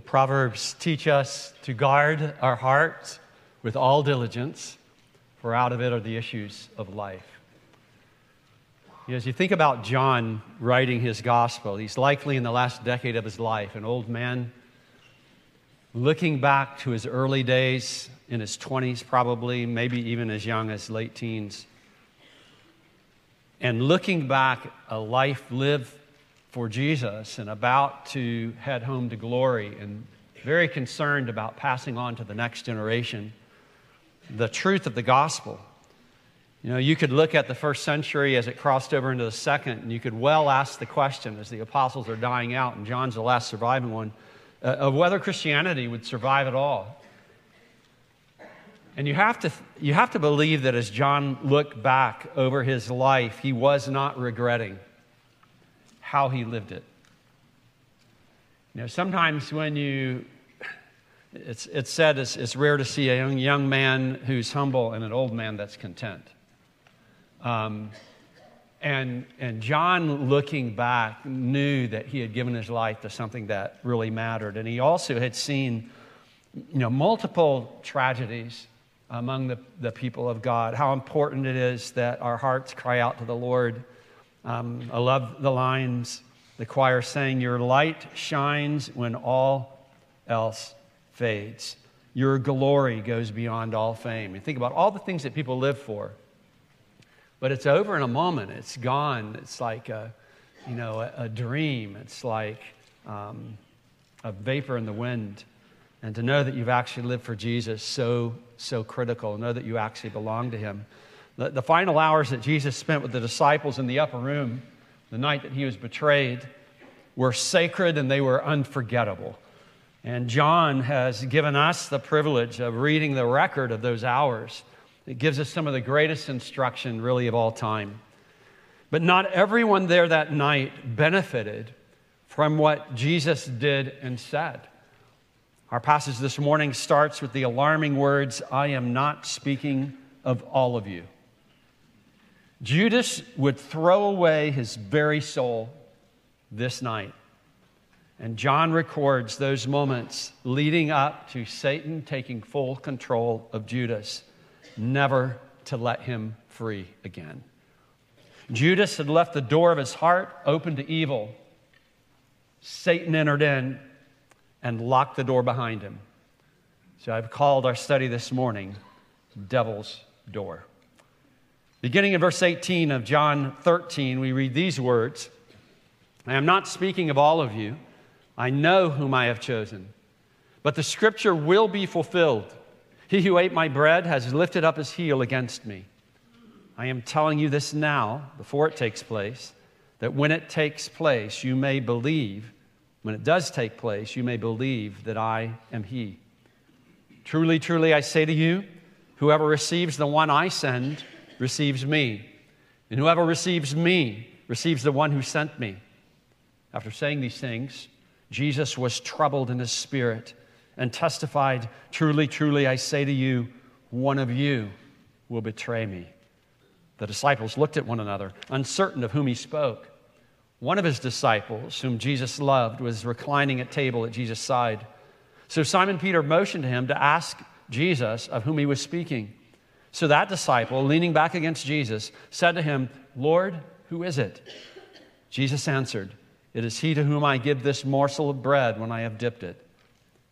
The Proverbs teach us to guard our hearts with all diligence, for out of it are the issues of life. As you think about John writing his gospel, he's likely in the last decade of his life, an old man looking back to his early days in his 20s, probably, maybe even as young as late teens, and looking back a life lived for Jesus and about to head home to glory and very concerned about passing on to the next generation the truth of the gospel. You know, you could look at the first century as it crossed over into the second, and you could well ask the question as the apostles are dying out, and John's the last surviving one, uh, of whether Christianity would survive at all. And you have, to, you have to believe that as John looked back over his life, he was not regretting how he lived it. You know, sometimes when you, it's, it's said it's, it's rare to see a young, young man who's humble and an old man that's content. Um, and, and John, looking back, knew that he had given his life to something that really mattered. And he also had seen you know, multiple tragedies among the, the people of God, how important it is that our hearts cry out to the Lord um, I love the lines the choir saying, Your light shines when all else fades. Your glory goes beyond all fame. You think about all the things that people live for, but it's over in a moment. It's gone. It's like a, you know, a, a dream. It's like um, a vapor in the wind. And to know that you've actually lived for Jesus, so, so critical. Know that you actually belong to Him. The, the final hours that Jesus spent with the disciples in the upper room, the night that he was betrayed, were sacred and they were unforgettable. And John has given us the privilege of reading the record of those hours. It gives us some of the greatest instruction, really, of all time. But not everyone there that night benefited from what Jesus did and said. Our passage this morning starts with the alarming words I am not speaking of all of you. Judas would throw away his very soul this night. And John records those moments leading up to Satan taking full control of Judas, never to let him free again. Judas had left the door of his heart open to evil. Satan entered in and locked the door behind him. So I've called our study this morning Devil's Door. Beginning in verse 18 of John 13, we read these words I am not speaking of all of you. I know whom I have chosen. But the scripture will be fulfilled. He who ate my bread has lifted up his heel against me. I am telling you this now, before it takes place, that when it takes place, you may believe, when it does take place, you may believe that I am he. Truly, truly, I say to you, whoever receives the one I send, receives me. And whoever receives me receives the one who sent me. After saying these things, Jesus was troubled in his spirit and testified, Truly, truly, I say to you, one of you will betray me. The disciples looked at one another, uncertain of whom he spoke. One of his disciples, whom Jesus loved, was reclining at table at Jesus' side. So Simon Peter motioned to him to ask Jesus of whom he was speaking. So that disciple, leaning back against Jesus, said to him, Lord, who is it? Jesus answered, It is he to whom I give this morsel of bread when I have dipped it.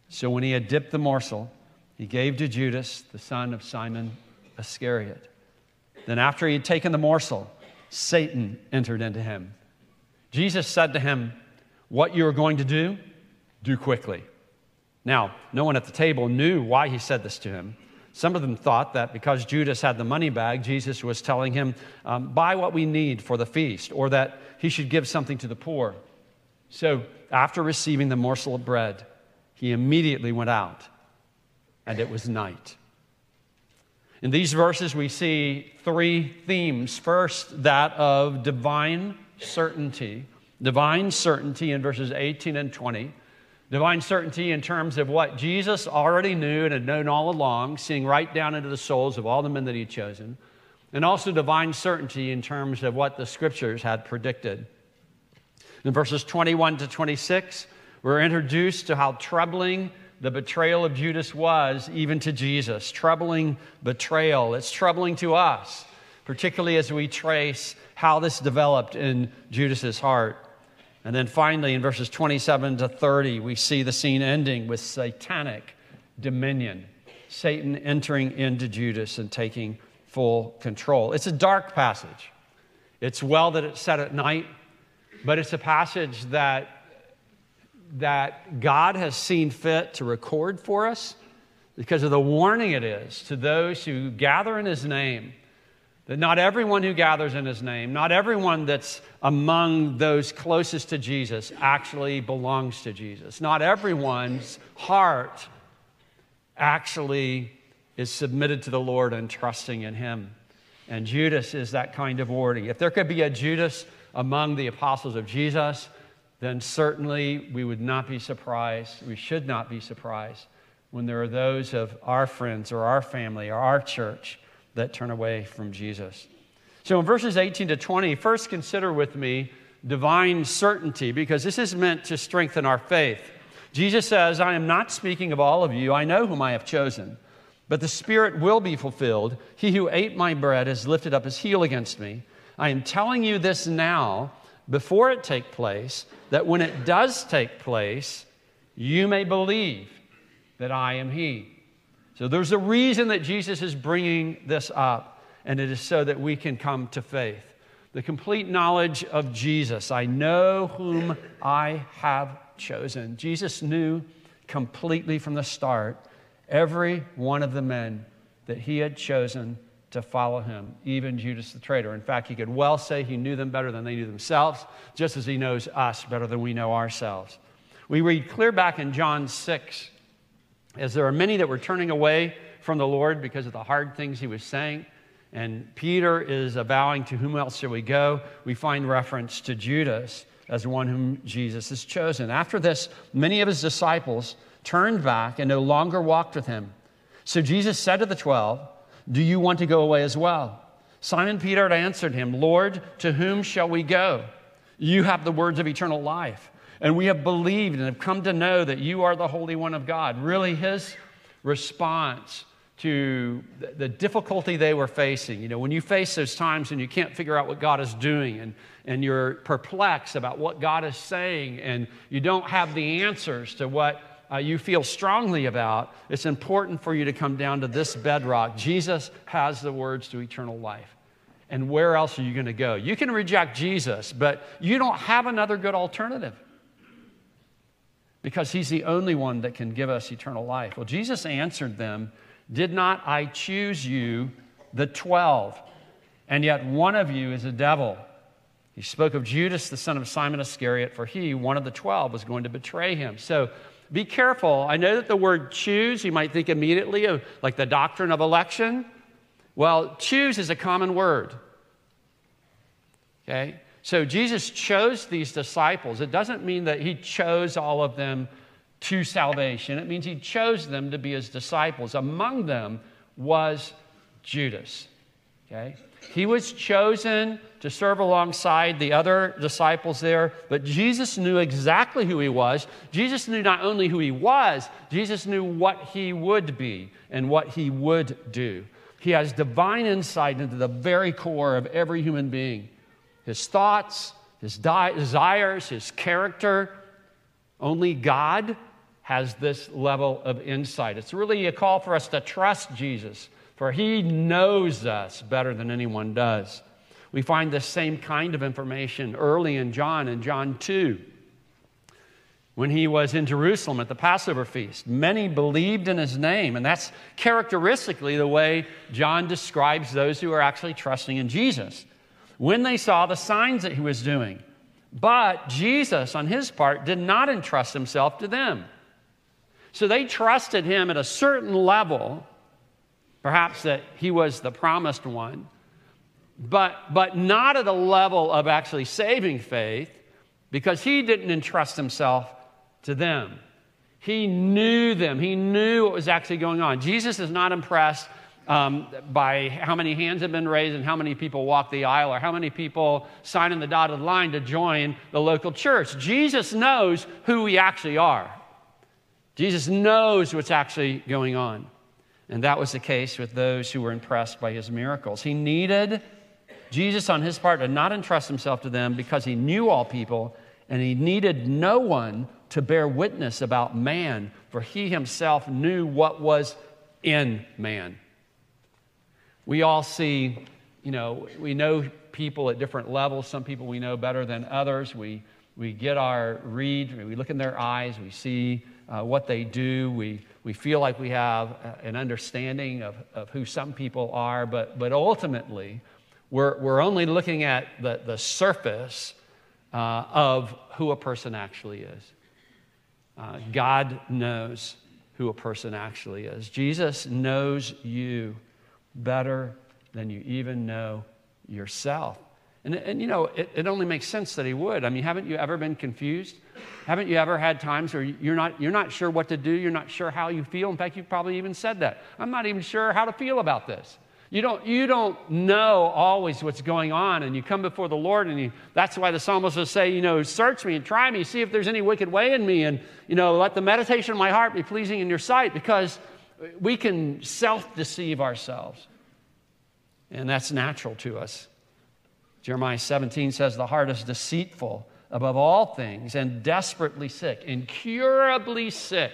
So when he had dipped the morsel, he gave to Judas, the son of Simon Iscariot. Then, after he had taken the morsel, Satan entered into him. Jesus said to him, What you are going to do, do quickly. Now, no one at the table knew why he said this to him. Some of them thought that because Judas had the money bag, Jesus was telling him, um, buy what we need for the feast, or that he should give something to the poor. So, after receiving the morsel of bread, he immediately went out, and it was night. In these verses, we see three themes. First, that of divine certainty. Divine certainty in verses 18 and 20. Divine certainty in terms of what Jesus already knew and had known all along, seeing right down into the souls of all the men that he had chosen. And also divine certainty in terms of what the scriptures had predicted. In verses 21 to 26, We're introduced to how troubling the betrayal of Judas was, even to Jesus. Troubling betrayal. It's troubling to us, particularly as we trace how this developed in Judas's heart. And then finally, in verses 27 to 30, we see the scene ending with satanic dominion. Satan entering into Judas and taking full control. It's a dark passage. It's well that it's set at night, but it's a passage that, that God has seen fit to record for us because of the warning it is to those who gather in His name. That not everyone who gathers in His name, not everyone that's among those closest to Jesus actually belongs to Jesus. Not everyone's heart actually is submitted to the Lord and trusting in Him. And Judas is that kind of warning. If there could be a Judas among the apostles of Jesus, then certainly we would not be surprised. We should not be surprised when there are those of our friends or our family or our church that turn away from Jesus. So in verses 18 to 20, first consider with me divine certainty because this is meant to strengthen our faith. Jesus says, I am not speaking of all of you. I know whom I have chosen. But the Spirit will be fulfilled. He who ate my bread has lifted up his heel against me. I am telling you this now, before it take place, that when it does take place, you may believe that I am He. So there's a reason that Jesus is bringing this up, and it is so that we can come to faith. The complete knowledge of Jesus. I know whom I have chosen. Jesus knew completely from the start every one of the men that he had chosen to follow him, even Judas the traitor. In fact, he could well say he knew them better than they knew themselves, just as he knows us better than we know ourselves. We read clear back in John 6, as there are many that were turning away from the Lord because of the hard things he was saying. And Peter is avowing to whom else shall we go? We find reference to Judas as one whom Jesus has chosen. After this, many of his disciples turned back and no longer walked with him. So Jesus said to the twelve, Do you want to go away as well? Simon Peter answered him, Lord, to whom shall we go? You have the words of eternal life. And we have believed and have come to know that you are the Holy One of God. Really, his response to the difficulty they were facing. You know, when you face those times and you can't figure out what God is doing and, and you're perplexed about what God is saying and you don't have the answers to what uh, you feel strongly about, it's important for you to come down to this bedrock. Jesus has the words to eternal life. And where else are you going to go? You can reject Jesus, but you don't have another good alternative because he's the only one that can give us eternal life. Well, Jesus answered them, Did not I choose you, the twelve, and yet one of you is a devil? He spoke of Judas, the son of Simon Iscariot, for he, one of the twelve, was going to betray him. So be careful. I know that the word choose, you might think immediately of like the doctrine of election. Well, choose is a common word. Okay? So Jesus chose these disciples. It doesn't mean that he chose all of them to salvation, it means he chose them to be his disciples. Among them was Judas. Okay? He was chosen to serve alongside the other disciples there, but Jesus knew exactly who he was. Jesus knew not only who he was, Jesus knew what he would be and what he would do. He has divine insight into the very core of every human being his thoughts, his desires, his character. Only God has this level of insight. It's really a call for us to trust Jesus for he knows us better than anyone does. We find the same kind of information early in John, in John 2. When he was in Jerusalem at the Passover feast, many believed in his name. And that's characteristically the way John describes those who are actually trusting in Jesus. When they saw the signs that he was doing. But Jesus, on his part, did not entrust himself to them. So they trusted him at a certain level Perhaps that he was the promised one, but, but not at a level of actually saving faith because he didn't entrust himself to them. He knew them, he knew what was actually going on. Jesus is not impressed um, by how many hands have been raised and how many people walk the aisle or how many people sign in the dotted line to join the local church. Jesus knows who we actually are. Jesus knows what's actually going on. And that was the case with those who were impressed by his miracles. He needed Jesus, on his part, to not entrust himself to them because he knew all people and he needed no one to bear witness about man, for he himself knew what was in man. We all see, you know, we know people at different levels. Some people we know better than others. We, we get our read, we look in their eyes, we see uh, what they do. We, we feel like we have an understanding of, of who some people are, but, but ultimately, we're, we're only looking at the, the surface uh, of who a person actually is. Uh, God knows who a person actually is. Jesus knows you better than you even know yourself. And, and you know, it, it only makes sense that he would. I mean, haven't you ever been confused? Haven't you ever had times where you're not, you're not sure what to do? You're not sure how you feel? In fact, you've probably even said that. I'm not even sure how to feel about this. You don't, you don't know always what's going on, and you come before the Lord, and you, that's why the psalmist will say, you know, search me and try me, see if there's any wicked way in me, and, you know, let the meditation of my heart be pleasing in your sight, because we can self deceive ourselves. And that's natural to us. Jeremiah 17 says, The heart is deceitful above all things and desperately sick, incurably sick.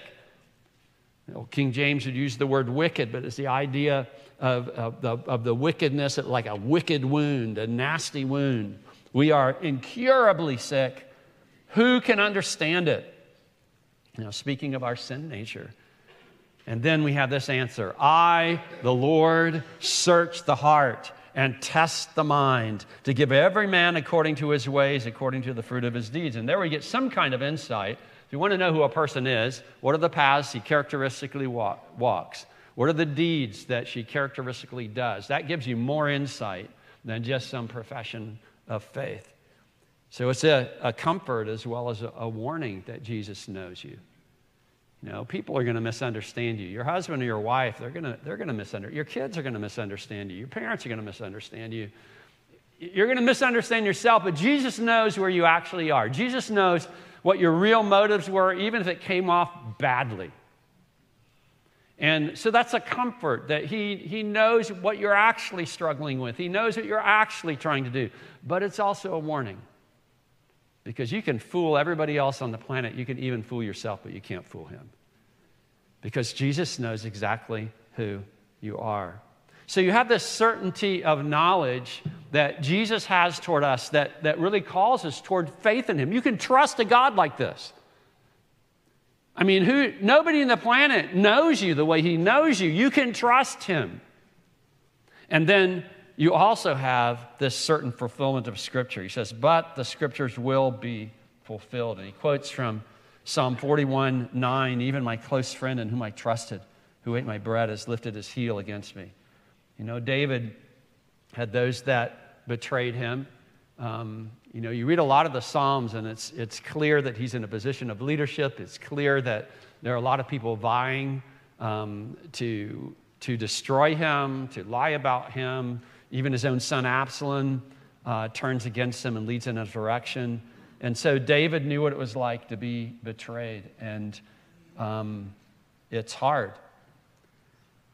You know, King James would use the word wicked, but it's the idea of, of, the, of the wickedness, like a wicked wound, a nasty wound. We are incurably sick. Who can understand it? You know, speaking of our sin nature. And then we have this answer I, the Lord, search the heart and test the mind to give every man according to his ways, according to the fruit of his deeds. And there we get some kind of insight. If you want to know who a person is, what are the paths he characteristically walk, walks? What are the deeds that she characteristically does? That gives you more insight than just some profession of faith. So it's a, a comfort as well as a, a warning that Jesus knows you. Know, people are going to misunderstand you. Your husband or your wife, they're going to, they're going to misunderstand. Your kids are going to misunderstand you. Your parents are going to misunderstand you. You're going to misunderstand yourself, but Jesus knows where you actually are. Jesus knows what your real motives were, even if it came off badly. And so that's a comfort that he, he knows what you're actually struggling with. He knows what you're actually trying to do. But it's also a warning because you can fool everybody else on the planet. You can even fool yourself, but you can't fool him because Jesus knows exactly who you are. So you have this certainty of knowledge that Jesus has toward us that, that really calls us toward faith in him. You can trust a God like this. I mean, who, nobody in the planet knows you the way he knows you. You can trust him. And then you also have this certain fulfillment of Scripture. He says, But the Scriptures will be fulfilled. And he quotes from Psalm 41 9, even my close friend in whom I trusted, who ate my bread, has lifted his heel against me. You know, David had those that betrayed him. Um, you know, you read a lot of the Psalms, and it's, it's clear that he's in a position of leadership. It's clear that there are a lot of people vying um, to, to destroy him, to lie about him. Even his own son Absalom uh, turns against him and leads in a direction. And so David knew what it was like to be betrayed. And um, it's hard.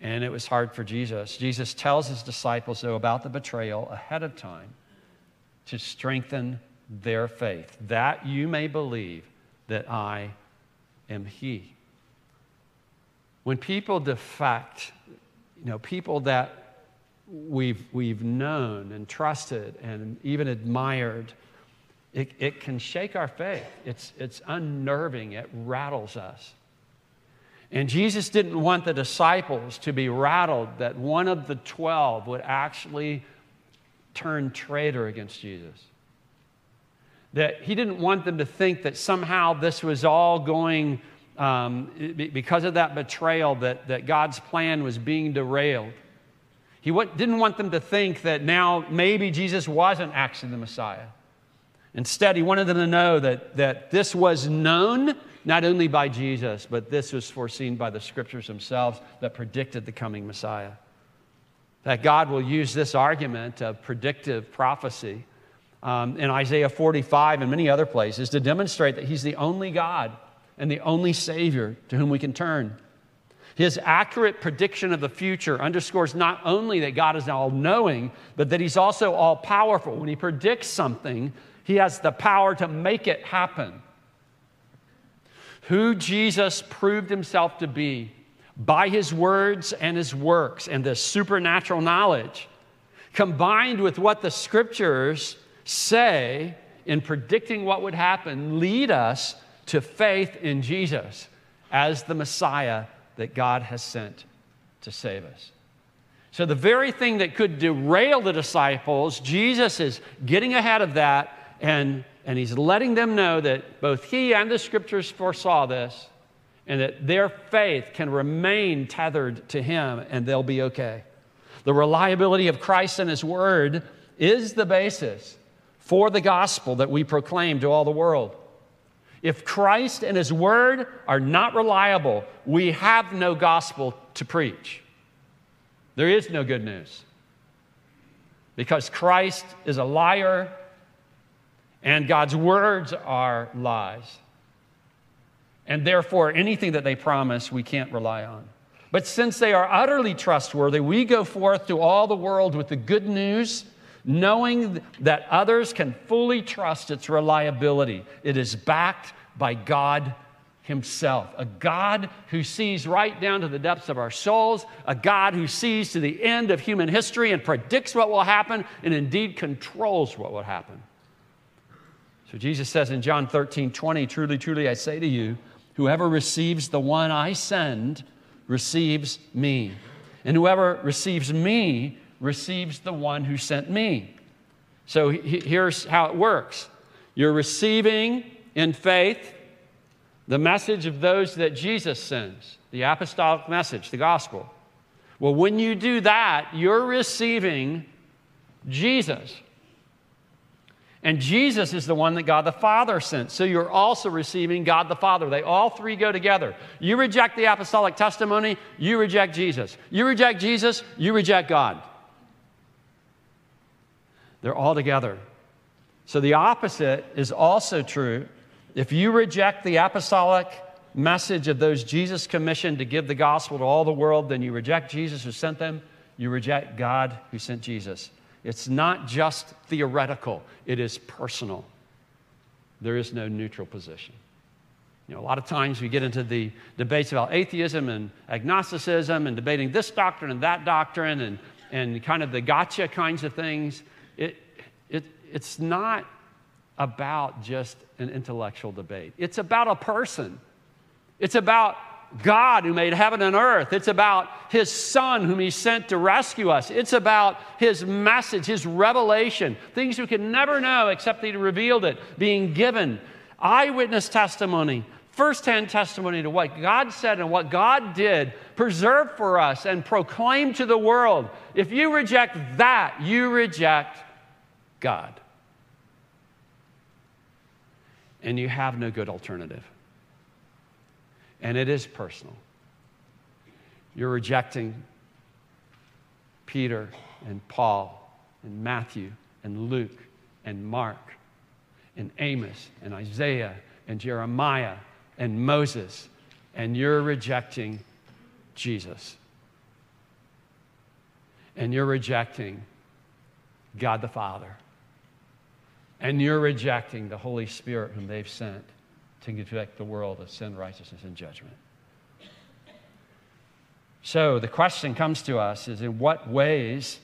And it was hard for Jesus. Jesus tells his disciples, though, about the betrayal ahead of time to strengthen their faith, that you may believe that I am He. When people defect, you know, people that we've, we've known and trusted and even admired, it, it can shake our faith. It's, it's unnerving, it rattles us. And Jesus didn't want the disciples to be rattled that one of the 12 would actually turn traitor against Jesus. That he didn't want them to think that somehow this was all going, um, because of that betrayal, that, that God's plan was being derailed. He didn't want them to think that now maybe Jesus wasn't actually the Messiah. Instead, he wanted them to know that, that this was known not only by Jesus, but this was foreseen by the scriptures themselves that predicted the coming Messiah. that God will use this argument of predictive prophecy um, in Isaiah 45 and many other places to demonstrate that He's the only God and the only Savior to whom we can turn. His accurate prediction of the future underscores not only that God is all knowing, but that He's also all powerful. When He predicts something, He has the power to make it happen. Who Jesus proved Himself to be by His words and His works and the supernatural knowledge, combined with what the scriptures say in predicting what would happen, lead us to faith in Jesus as the Messiah that God has sent to save us. So, the very thing that could derail the disciples, Jesus is getting ahead of that and, and he's letting them know that both he and the scriptures foresaw this and that their faith can remain tethered to him and they'll be okay. The reliability of Christ and his word is the basis for the gospel that we proclaim to all the world. If Christ and His Word are not reliable, we have no gospel to preach. There is no good news. Because Christ is a liar and God's words are lies. And therefore, anything that they promise, we can't rely on. But since they are utterly trustworthy, we go forth to all the world with the good news knowing that others can fully trust its reliability. It is backed by God Himself, a God who sees right down to the depths of our souls, a God who sees to the end of human history and predicts what will happen and indeed controls what will happen. So Jesus says in John 13 20, Truly, truly, I say to you, whoever receives the one I send receives me. And whoever receives me receives the one who sent me. So here's how it works you're receiving in faith the message of those that Jesus sends, the apostolic message, the gospel. Well, when you do that, you're receiving Jesus. And Jesus is the one that God the Father sent. So you're also receiving God the Father. They all three go together. You reject the apostolic testimony, you reject Jesus. You reject Jesus, you reject God. They're all together. So the opposite is also true. If you reject the apostolic message of those Jesus commissioned to give the gospel to all the world, then you reject Jesus who sent them, you reject God who sent Jesus. It's not just theoretical, it is personal. There is no neutral position. You know, a lot of times we get into the debates about atheism and agnosticism and debating this doctrine and that doctrine and, and kind of the gotcha kinds of things it, it, it's not about just an intellectual debate, it's about a person. It's about God who made heaven and earth. It's about his son whom he sent to rescue us. It's about his message, his revelation, things we could never know except he revealed it, being given eyewitness testimony, firsthand testimony to what God said and what God did, preserved for us and proclaimed to the world. If you reject that, you reject God. And you have no good alternative. And it is personal. You're rejecting Peter and Paul and Matthew and Luke and Mark and Amos and Isaiah and Jeremiah and Moses, and you're rejecting Jesus. And you're rejecting God the Father. And you're rejecting the Holy Spirit whom they've sent to convict the world of sin, righteousness, and judgment. So the question comes to us is in what ways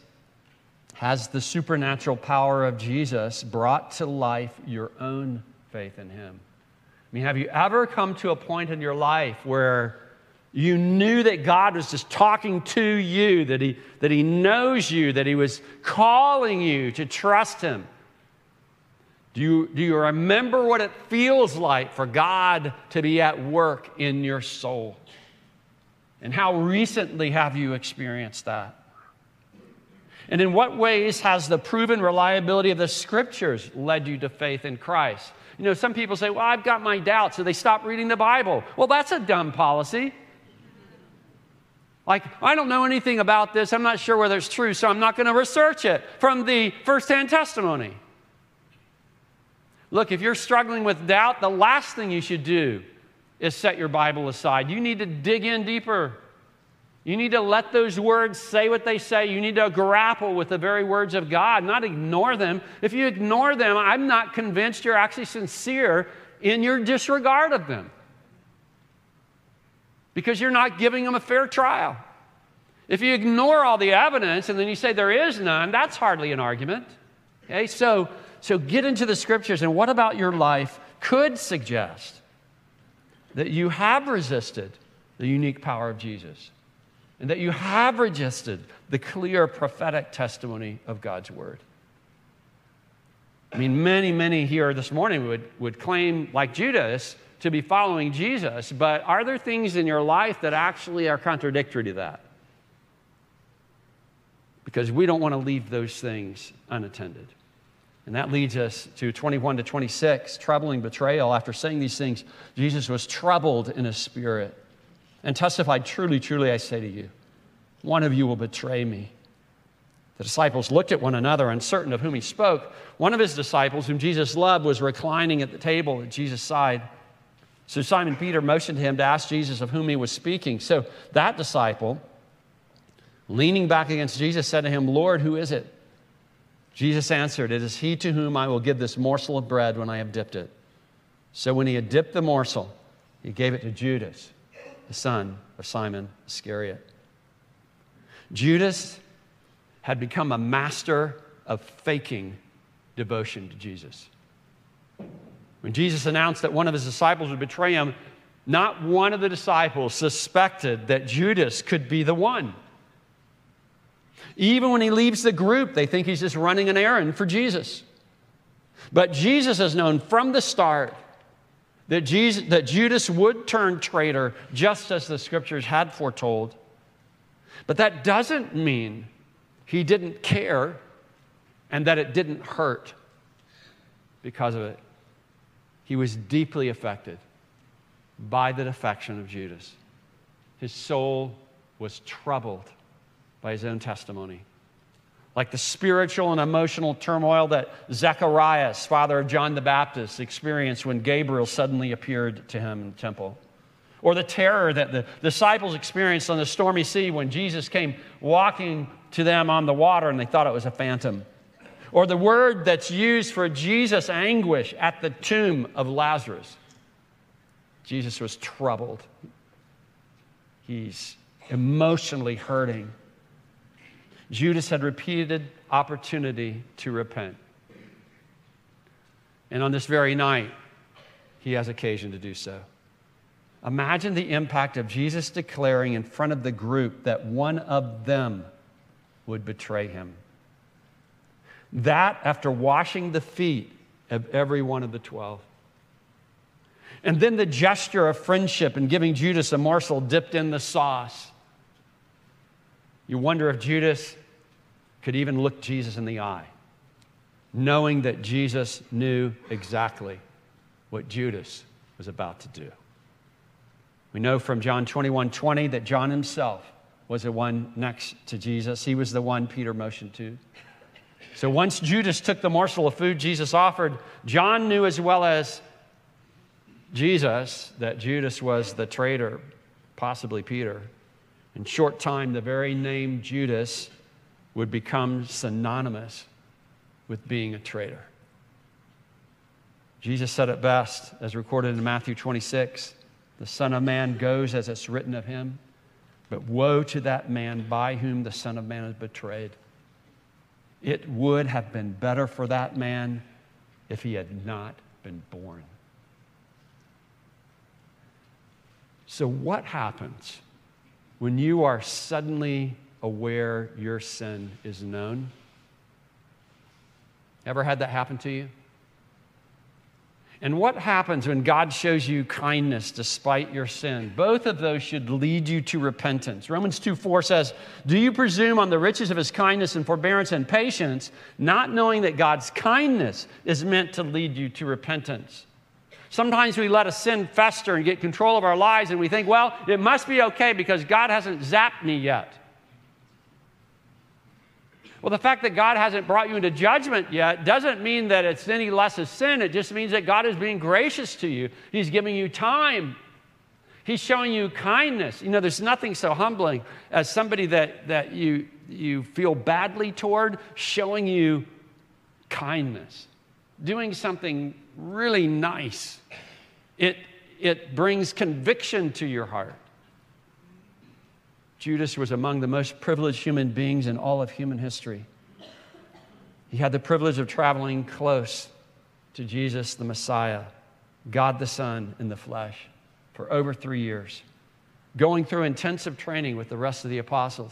has the supernatural power of Jesus brought to life your own faith in him? I mean, have you ever come to a point in your life where you knew that God was just talking to you, that he, that he knows you, that He was calling you to trust Him? Do you, do you remember what it feels like for God to be at work in your soul? And how recently have you experienced that? And in what ways has the proven reliability of the scriptures led you to faith in Christ? You know, some people say, Well, I've got my doubts, so they stop reading the Bible. Well, that's a dumb policy. Like, I don't know anything about this. I'm not sure whether it's true, so I'm not going to research it from the firsthand testimony. Look, if you're struggling with doubt, the last thing you should do is set your Bible aside. You need to dig in deeper. You need to let those words say what they say. You need to grapple with the very words of God, not ignore them. If you ignore them, I'm not convinced you're actually sincere in your disregard of them because you're not giving them a fair trial. If you ignore all the evidence and then you say there is none, that's hardly an argument. Okay, so, so get into the scriptures, and what about your life could suggest that you have resisted the unique power of Jesus and that you have resisted the clear prophetic testimony of God's word. I mean, many, many here this morning would, would claim, like Judas, to be following Jesus, but are there things in your life that actually are contradictory to that? Because we don't want to leave those things unattended. And that leads us to 21 to 26, troubling betrayal. After saying these things, Jesus was troubled in his spirit and testified, Truly, truly, I say to you, one of you will betray me. The disciples looked at one another, uncertain of whom he spoke. One of his disciples, whom Jesus loved, was reclining at the table at Jesus' side. So Simon Peter motioned to him to ask Jesus of whom he was speaking. So that disciple, leaning back against Jesus, said to him, Lord, who is it? Jesus answered, It is he to whom I will give this morsel of bread when I have dipped it. So when he had dipped the morsel, he gave it to Judas, the son of Simon Iscariot. Judas had become a master of faking devotion to Jesus. When Jesus announced that one of his disciples would betray him, not one of the disciples suspected that Judas could be the one. Even when he leaves the group, they think he's just running an errand for Jesus. But Jesus has known from the start that, Jesus, that Judas would turn traitor, just as the scriptures had foretold. But that doesn't mean he didn't care and that it didn't hurt because of it. He was deeply affected by the defection of Judas. His soul was troubled by his own testimony. Like the spiritual and emotional turmoil that Zacharias, father of John the Baptist, experienced when Gabriel suddenly appeared to him in the temple. Or the terror that the disciples experienced on the stormy sea when Jesus came walking to them on the water and they thought it was a phantom. Or the word that's used for Jesus' anguish at the tomb of Lazarus. Jesus was troubled. He's emotionally hurting. Judas had repeated opportunity to repent. And on this very night, he has occasion to do so. Imagine the impact of Jesus declaring in front of the group that one of them would betray him. That after washing the feet of every one of the 12. And then the gesture of friendship and giving Judas a morsel dipped in the sauce. You wonder if Judas could even look Jesus in the eye, knowing that Jesus knew exactly what Judas was about to do. We know from John 21 20 that John himself was the one next to Jesus. He was the one Peter motioned to. So once Judas took the morsel of food Jesus offered, John knew as well as Jesus that Judas was the traitor, possibly Peter. In short time, the very name Judas would become synonymous with being a traitor. Jesus said it best, as recorded in Matthew 26 The Son of Man goes as it's written of him, but woe to that man by whom the Son of Man is betrayed. It would have been better for that man if he had not been born. So, what happens when you are suddenly aware your sin is known? Ever had that happen to you? And what happens when God shows you kindness despite your sin? Both of those should lead you to repentance. Romans 2 4 says, Do you presume on the riches of his kindness and forbearance and patience, not knowing that God's kindness is meant to lead you to repentance? Sometimes we let a sin fester and get control of our lives, and we think, well, it must be okay because God hasn't zapped me yet. Well, the fact that God hasn't brought you into judgment yet doesn't mean that it's any less a sin. It just means that God is being gracious to you. He's giving you time. He's showing you kindness. You know, there's nothing so humbling as somebody that, that you, you feel badly toward showing you kindness, doing something really nice. It, it brings conviction to your heart. Judas was among the most privileged human beings in all of human history. He had the privilege of traveling close to Jesus, the Messiah, God the Son in the flesh, for over three years, going through intensive training with the rest of the apostles.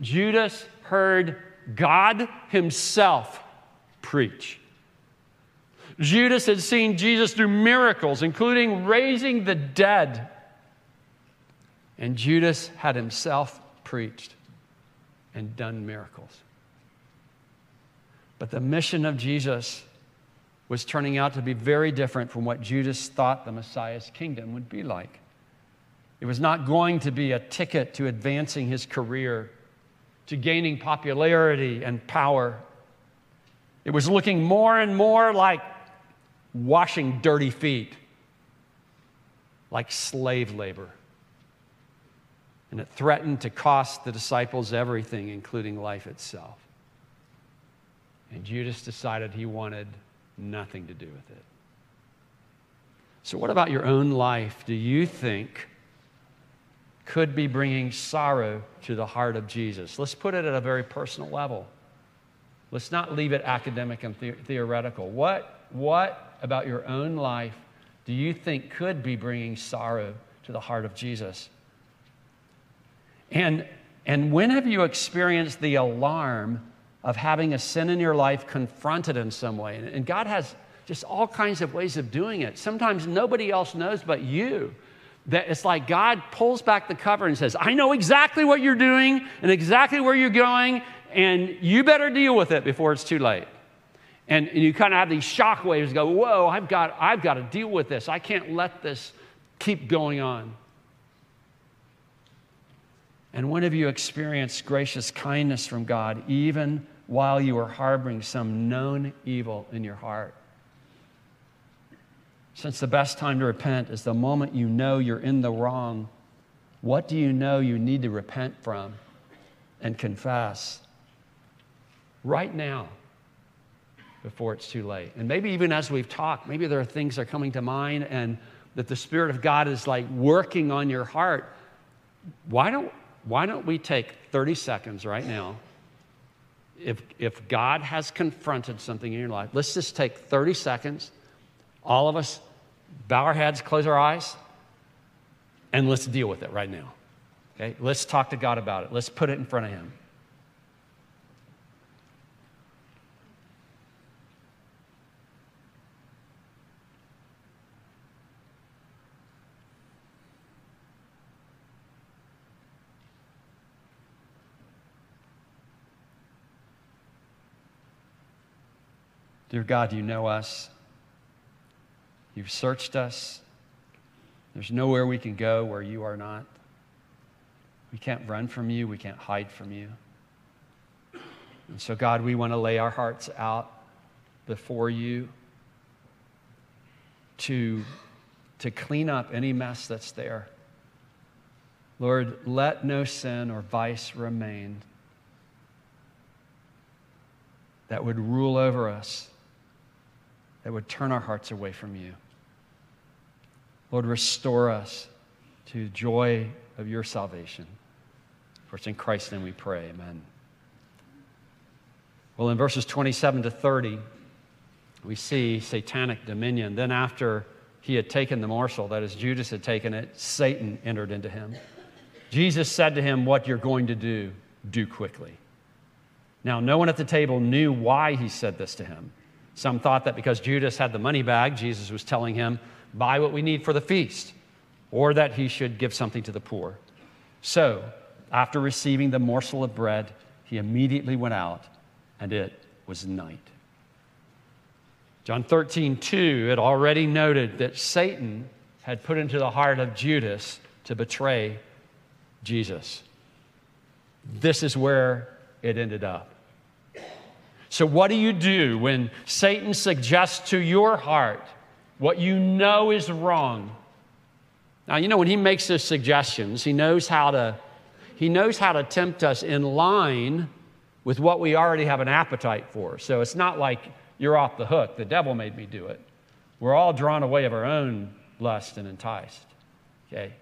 Judas heard God Himself preach. Judas had seen Jesus do miracles, including raising the dead. And Judas had himself preached and done miracles. But the mission of Jesus was turning out to be very different from what Judas thought the Messiah's kingdom would be like. It was not going to be a ticket to advancing his career, to gaining popularity and power. It was looking more and more like washing dirty feet, like slave labor. And it threatened to cost the disciples everything, including life itself. And Judas decided he wanted nothing to do with it. So, what about your own life do you think could be bringing sorrow to the heart of Jesus? Let's put it at a very personal level. Let's not leave it academic and the- theoretical. What, what about your own life do you think could be bringing sorrow to the heart of Jesus? And, and when have you experienced the alarm of having a sin in your life confronted in some way? And God has just all kinds of ways of doing it. Sometimes nobody else knows but you. That it's like God pulls back the cover and says, I know exactly what you're doing and exactly where you're going, and you better deal with it before it's too late. And, and you kind of have these shock waves go, Whoa, I've got, I've got to deal with this. I can't let this keep going on. And when have you experienced gracious kindness from God, even while you are harboring some known evil in your heart? Since the best time to repent is the moment you know you're in the wrong, what do you know you need to repent from and confess? Right now, before it's too late. And maybe even as we've talked, maybe there are things that are coming to mind and that the Spirit of God is like working on your heart. Why don't, why don't we take 30 seconds right now? If, if God has confronted something in your life, let's just take 30 seconds. All of us bow our heads, close our eyes, and let's deal with it right now. Okay? Let's talk to God about it. Let's put it in front of Him. Dear God, you know us. You've searched us. There's nowhere we can go where you are not. We can't run from you, we can't hide from you. And so, God, we want to lay our hearts out before you to, to clean up any mess that's there. Lord, let no sin or vice remain that would rule over us that would turn our hearts away from you. Lord, restore us to the joy of your salvation. For it's in Christ's name we pray. Amen. Well, in verses 27 to 30, we see satanic dominion. Then, after he had taken the morsel, that is, Judas had taken it, Satan entered into him. Jesus said to him, What you're going to do, do quickly. Now, no one at the table knew why he said this to him. Some thought that because Judas had the money bag, Jesus was telling him, buy what we need for the feast, or that he should give something to the poor. So, after receiving the morsel of bread, he immediately went out, and it was night. John 13, 2, it already noted that Satan had put into the heart of Judas to betray Jesus. This is where it ended up. So, what do you do when Satan suggests to your heart what you know is wrong? Now, you know, when he makes those suggestions, he knows how to, he knows how to tempt us in line with what we already have an appetite for. So it's not like you're off the hook. The devil made me do it. We're all drawn away of our own lust and enticed. Okay?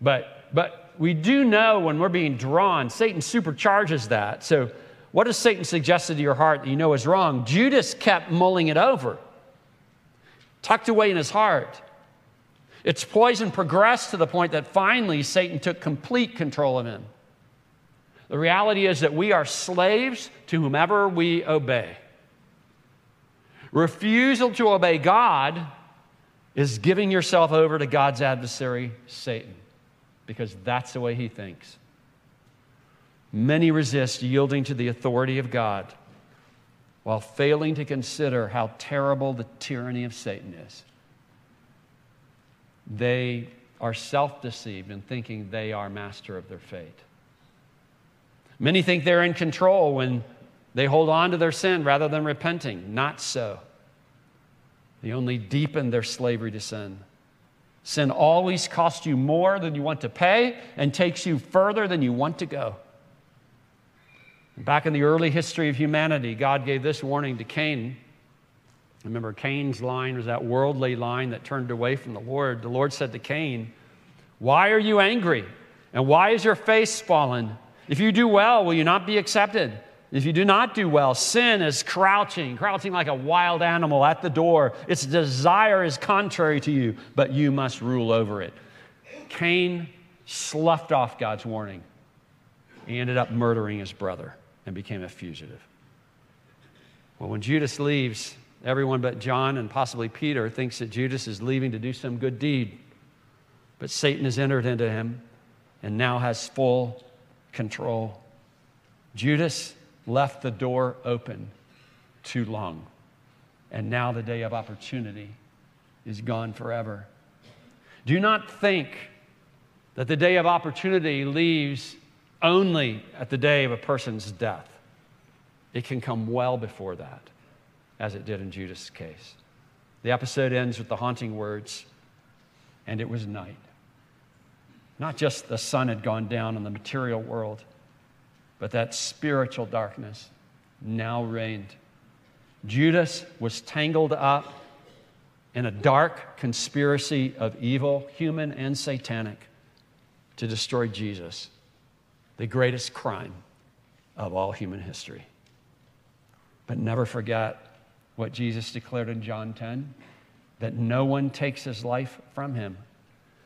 But, but we do know when we're being drawn, Satan supercharges that. So, what has Satan suggested to your heart that you know is wrong? Judas kept mulling it over, tucked away in his heart. Its poison progressed to the point that finally Satan took complete control of him. The reality is that we are slaves to whomever we obey. Refusal to obey God is giving yourself over to God's adversary, Satan, because that's the way he thinks. Many resist yielding to the authority of God while failing to consider how terrible the tyranny of Satan is. They are self deceived in thinking they are master of their fate. Many think they're in control when they hold on to their sin rather than repenting. Not so. They only deepen their slavery to sin. Sin always costs you more than you want to pay and takes you further than you want to go. Back in the early history of humanity, God gave this warning to Cain. Remember, Cain's line was that worldly line that turned away from the Lord. The Lord said to Cain, Why are you angry? And why is your face fallen? If you do well, will you not be accepted? If you do not do well, sin is crouching, crouching like a wild animal at the door. Its desire is contrary to you, but you must rule over it. Cain sloughed off God's warning. He ended up murdering his brother and became a fugitive. Well, when Judas leaves, everyone but John and possibly Peter thinks that Judas is leaving to do some good deed. But Satan has entered into him and now has full control. Judas left the door open too long, and now the day of opportunity is gone forever. Do not think that the day of opportunity leaves only at the day of a person's death. It can come well before that, as it did in Judas' case. The episode ends with the haunting words, and it was night. Not just the sun had gone down in the material world, but that spiritual darkness now reigned. Judas was tangled up in a dark conspiracy of evil, human and satanic, to destroy Jesus the greatest crime of all human history. But never forget what Jesus declared in John 10 that no one takes his life from him,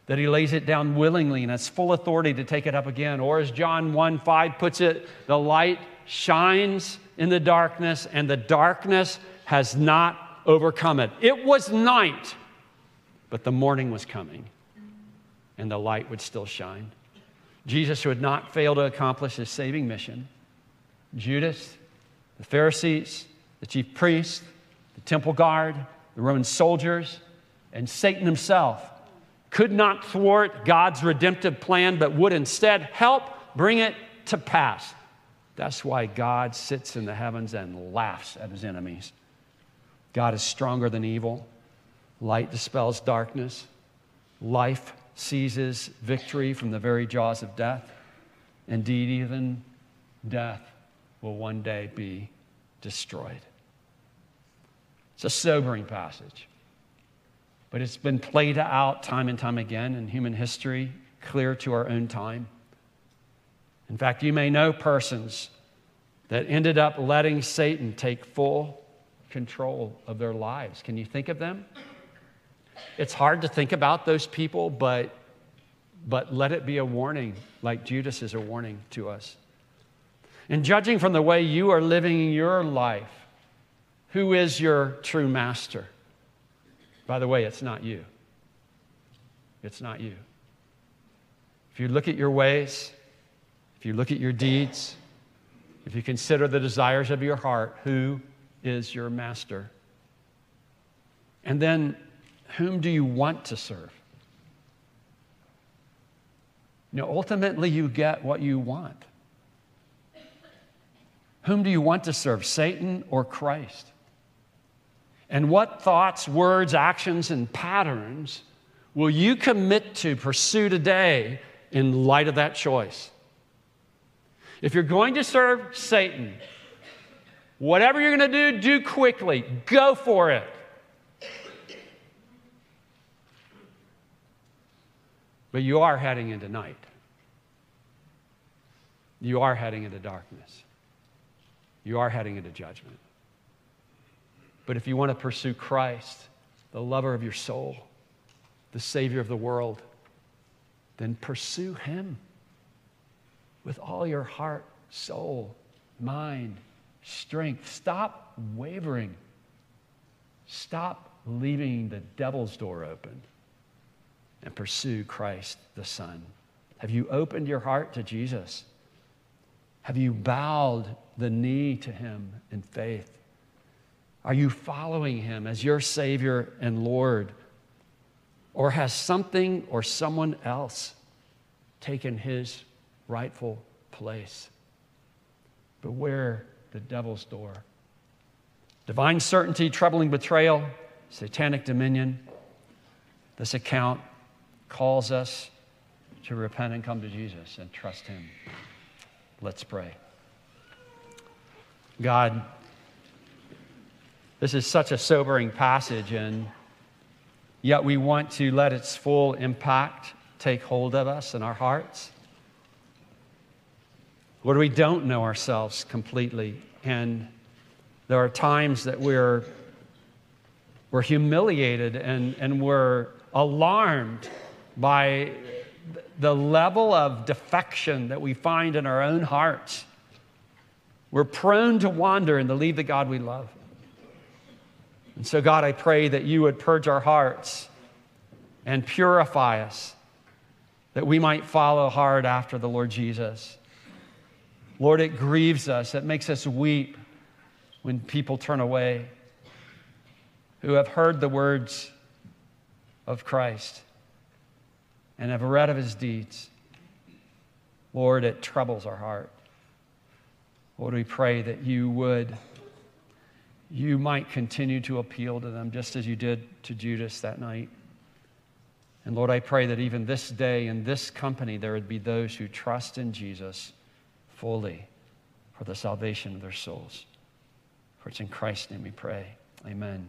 that he lays it down willingly and has full authority to take it up again. Or as John 1 5 puts it, the light shines in the darkness, and the darkness has not overcome it. It was night, but the morning was coming, and the light would still shine. Jesus would not fail to accomplish his saving mission. Judas, the Pharisees, the chief priests, the temple guard, the Roman soldiers, and Satan himself could not thwart God's redemptive plan, but would instead help bring it to pass. That's why God sits in the heavens and laughs at his enemies. God is stronger than evil. Light dispels darkness. Life seizes victory from the very jaws of death. Indeed, even death will one day be destroyed. It's a sobering passage, but it's been played out time and time again in human history, clear to our own time. In fact, you may know persons that ended up letting Satan take full control of their lives. Can you think of them? It's hard to think about those people, but, but let it be a warning, like Judas is a warning to us. And judging from the way you are living your life, who is your true master? By the way, it's not you. It's not you. If you look at your ways, if you look at your deeds, if you consider the desires of your heart, who is your master? And then, whom do you want to serve? You know, ultimately, you get what you want. Whom do you want to serve, Satan or Christ? And what thoughts, words, actions, and patterns will you commit to pursue today in light of that choice? If you're going to serve Satan, whatever you're going to do, do quickly. Go for it. But you are heading into night. You are heading into darkness. You are heading into judgment. But if you want to pursue Christ, the lover of your soul, the Savior of the world, then pursue Him with all your heart, soul, mind, strength. Stop wavering. Stop leaving the devil's door open and pursue Christ the Son. Have you opened your heart to Jesus? Have you bowed the knee to him in faith? Are you following him as your Savior and Lord? Or has something or someone else taken his rightful place. Beware the devil's door. Divine certainty, troubling betrayal, satanic dominion. This account calls us to repent and come to Jesus and trust Him. Let's pray. God, this is such a sobering passage, and yet we want to let its full impact take hold of us and our hearts. Lord, we don't know ourselves completely. And there are times that we're, we're humiliated and, and we're alarmed by the level of defection that we find in our own hearts. We're prone to wander and to leave the God we love. And so, God, I pray that you would purge our hearts and purify us, that we might follow hard after the Lord Jesus. Lord, it grieves us. It makes us weep when people turn away who have heard the words of Christ and have read of his deeds. Lord, it troubles our heart. Lord, we pray that you would, you might continue to appeal to them just as you did to Judas that night. And Lord, I pray that even this day in this company, there would be those who trust in Jesus fully for the salvation of their souls. For it's in Christ's name we pray. Amen.